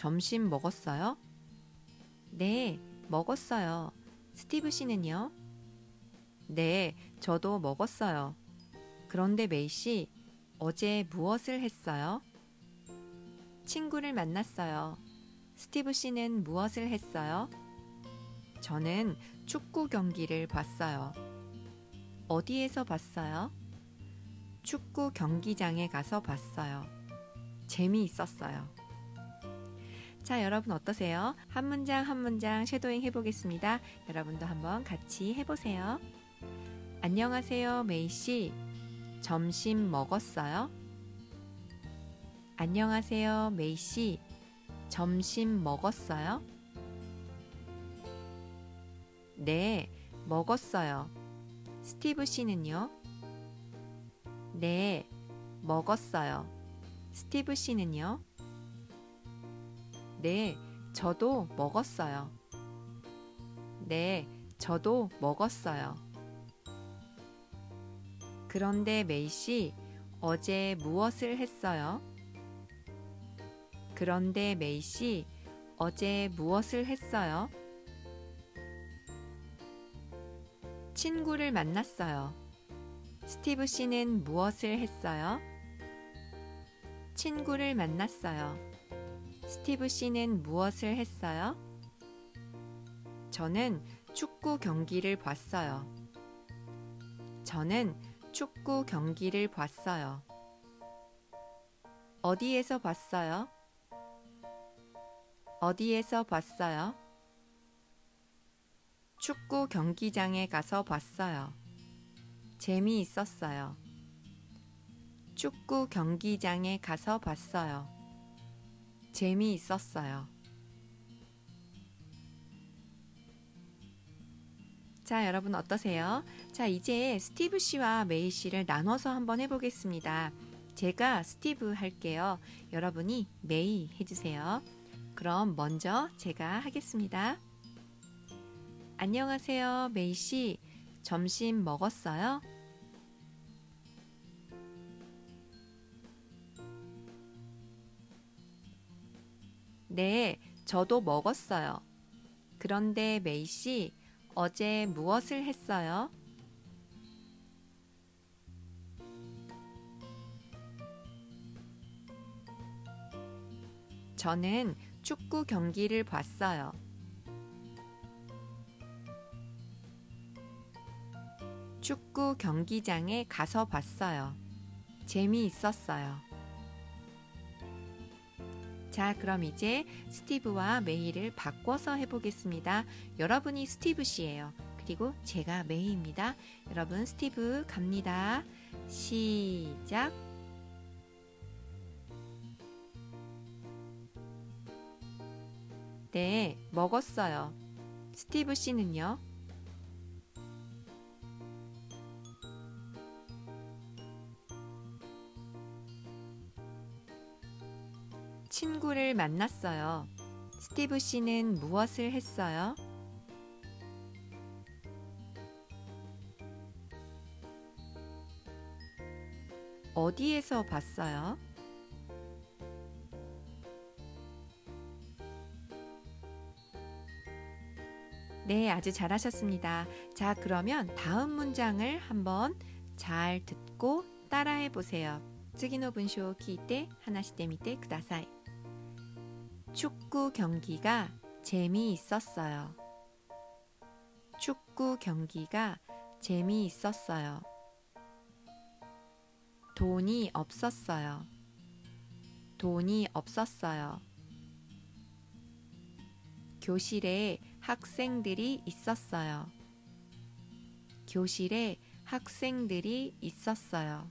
점심 먹었어요? 네, 먹었어요. 스티브 씨는요? 네, 저도 먹었어요. 그런데 메이 씨, 어제 무엇을 했어요? 친구를 만났어요. 스티브 씨는 무엇을 했어요? 저는 축구 경기를 봤어요. 어디에서 봤어요? 축구 경기장에 가서 봤어요. 재미있었어요. 자, 여러분 어떠세요? 한 문장 한 문장 shadowing 해보겠습니다. 여러분도 한번 같이 해보세요. 안녕하세요, 메이 씨. 점심 먹었어요? 안녕하세요, 메이 씨. 점심 먹었어요? 네, 먹었어요. 스티브 씨는요? 네, 먹었어요. 스티브 씨는요? 네, 저도 먹었어요. 네, 저도 먹었어요. 그런데 메이 씨, 어제 무엇을 했어요? 그런데 메이 씨, 어제 무엇을 했어요? 친구를 만났어요. 스티브 씨는 무엇을 했어요? 친구를 만났어요. 스티브 씨는 무엇을 했어요? 저는 축구 경기를 봤어요. 저는 축구 경기를 봤어요. 어디에서 봤어요? 어디에서 봤어요? 축구 경기장에 가서 봤어요. 재미있었어요. 축구 경기장에 가서 봤어요. 재미있었어요. 자, 여러분 어떠세요? 자, 이제 스티브 씨와 메이 씨를 나눠서 한번 해보겠습니다. 제가 스티브 할게요. 여러분이 메이 해주세요. 그럼 먼저 제가 하겠습니다. 안녕하세요, 메이 씨. 점심 먹었어요? 네, 저도 먹었어요. 그런데 메이 씨, 어제 무엇을 했어요? 저는 축구 경기를 봤어요. 축구 경기장에 가서 봤어요. 재미있었어요. 자, 그럼 이제 스티브와 메이를 바꿔서 해보겠습니다. 여러분이 스티브 씨예요. 그리고 제가 메이입니다. 여러분 스티브 갑니다. 시작. 네, 먹었어요. 스티브 씨는요? 친구를 만났어요. 스티브 씨는 무엇을 했어요? 어디에서 봤어요? 네, 아주 잘하셨습니다. 자, 그러면 다음 문장을 한번 잘 듣고 따라해 보세요. 次の文章を聞いて話してみてください。 축구 경기가 재미있었어요. 축구 경기가 재미있었어요. 돈이 없었어요. 돈이 없었어요. 교실에 학생들이 있었어요. 교실에 학생들이 있었어요.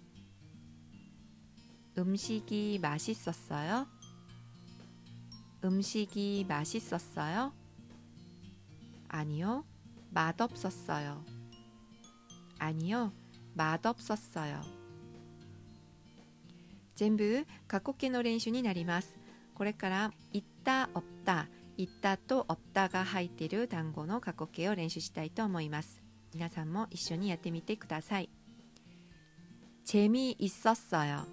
음식이 맛있었어요. 음식이 맛있었어요? 아니요, 맛없었어요. 아니요, 맛없었어요. 全部過去形の練習になります。これから 있다, 없다, 있다 또 없다가 入っている単語の過去形を練習したいと思います。皆さんも一緒にやってみてください。 재미있었어요.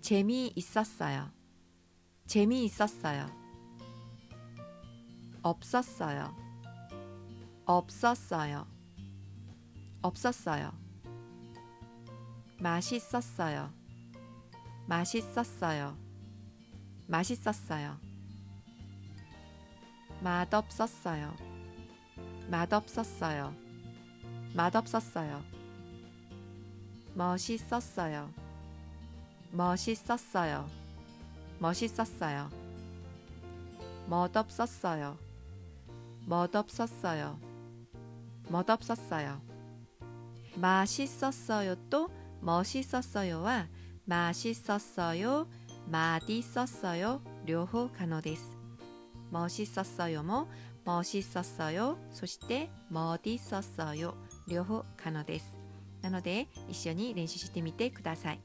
재미있었어요. 재미있었어요. 없었어요. 없었어요. 없었어요. 맛있었어요. 맛있었어요. 맛있었어요. 맛없었어요. 맛없었어요. 맛없었어요. 멋있었어요. 멋있었어요. 멋있었어요. 멋없었어요. 멋없었어요. 멋없었어요. 맛있었어요 또 멋있었어요와 맛있었어요, 맛있었어요, 両方可能です. 멋있었어요 뭐 멋있었어요, そして 멋있었어요, 両方可能です. なので一緒に練習してみてください.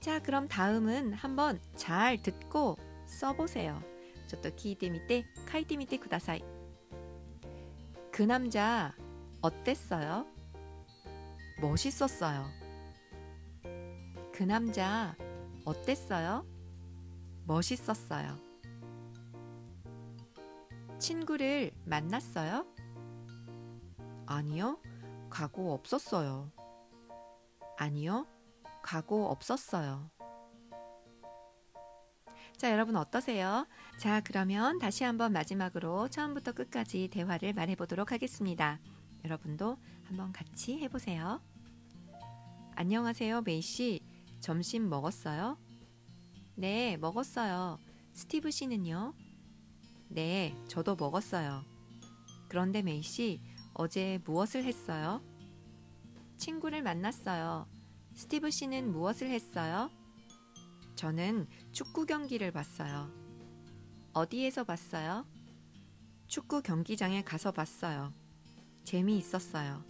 자, 그럼 다음은 한번 잘 듣고 써보세요. 저도 기이때미때 카이때미때 구다사이. 그 남자 어땠어요? 멋있었어요. 그 남자 어땠어요? 멋있었어요. 친구를 만났어요? 아니요, 가고 없었어요. 아니요, 가고 없었어요. 자, 여러분 어떠세요? 자, 그러면 다시 한번 마지막으로 처음부터 끝까지 대화를 말해 보도록 하겠습니다. 여러분도 한번 같이 해보세요. 안녕하세요, 메이 씨. 점심 먹었어요? 네, 먹었어요. 스티브 씨는요? 네, 저도 먹었어요. 그런데 메이 씨, 어제 무엇을 했어요? 친구를 만났어요. 스티브 씨는 무엇을 했어요? 저는 축구 경기를 봤어요. 어디에서 봤어요? 축구 경기장에 가서 봤어요. 재미있었어요.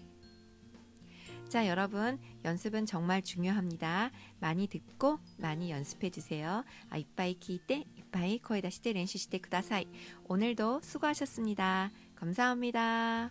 자, 여러분, 연습은 정말 중요합니다. 많이 듣고 많이 연습해 주세요. 아, 이빠이 키이때 이빠이 코에다 시대 렌시 시대 구다사이. 오늘도 수고하셨습니다. 감사합니다.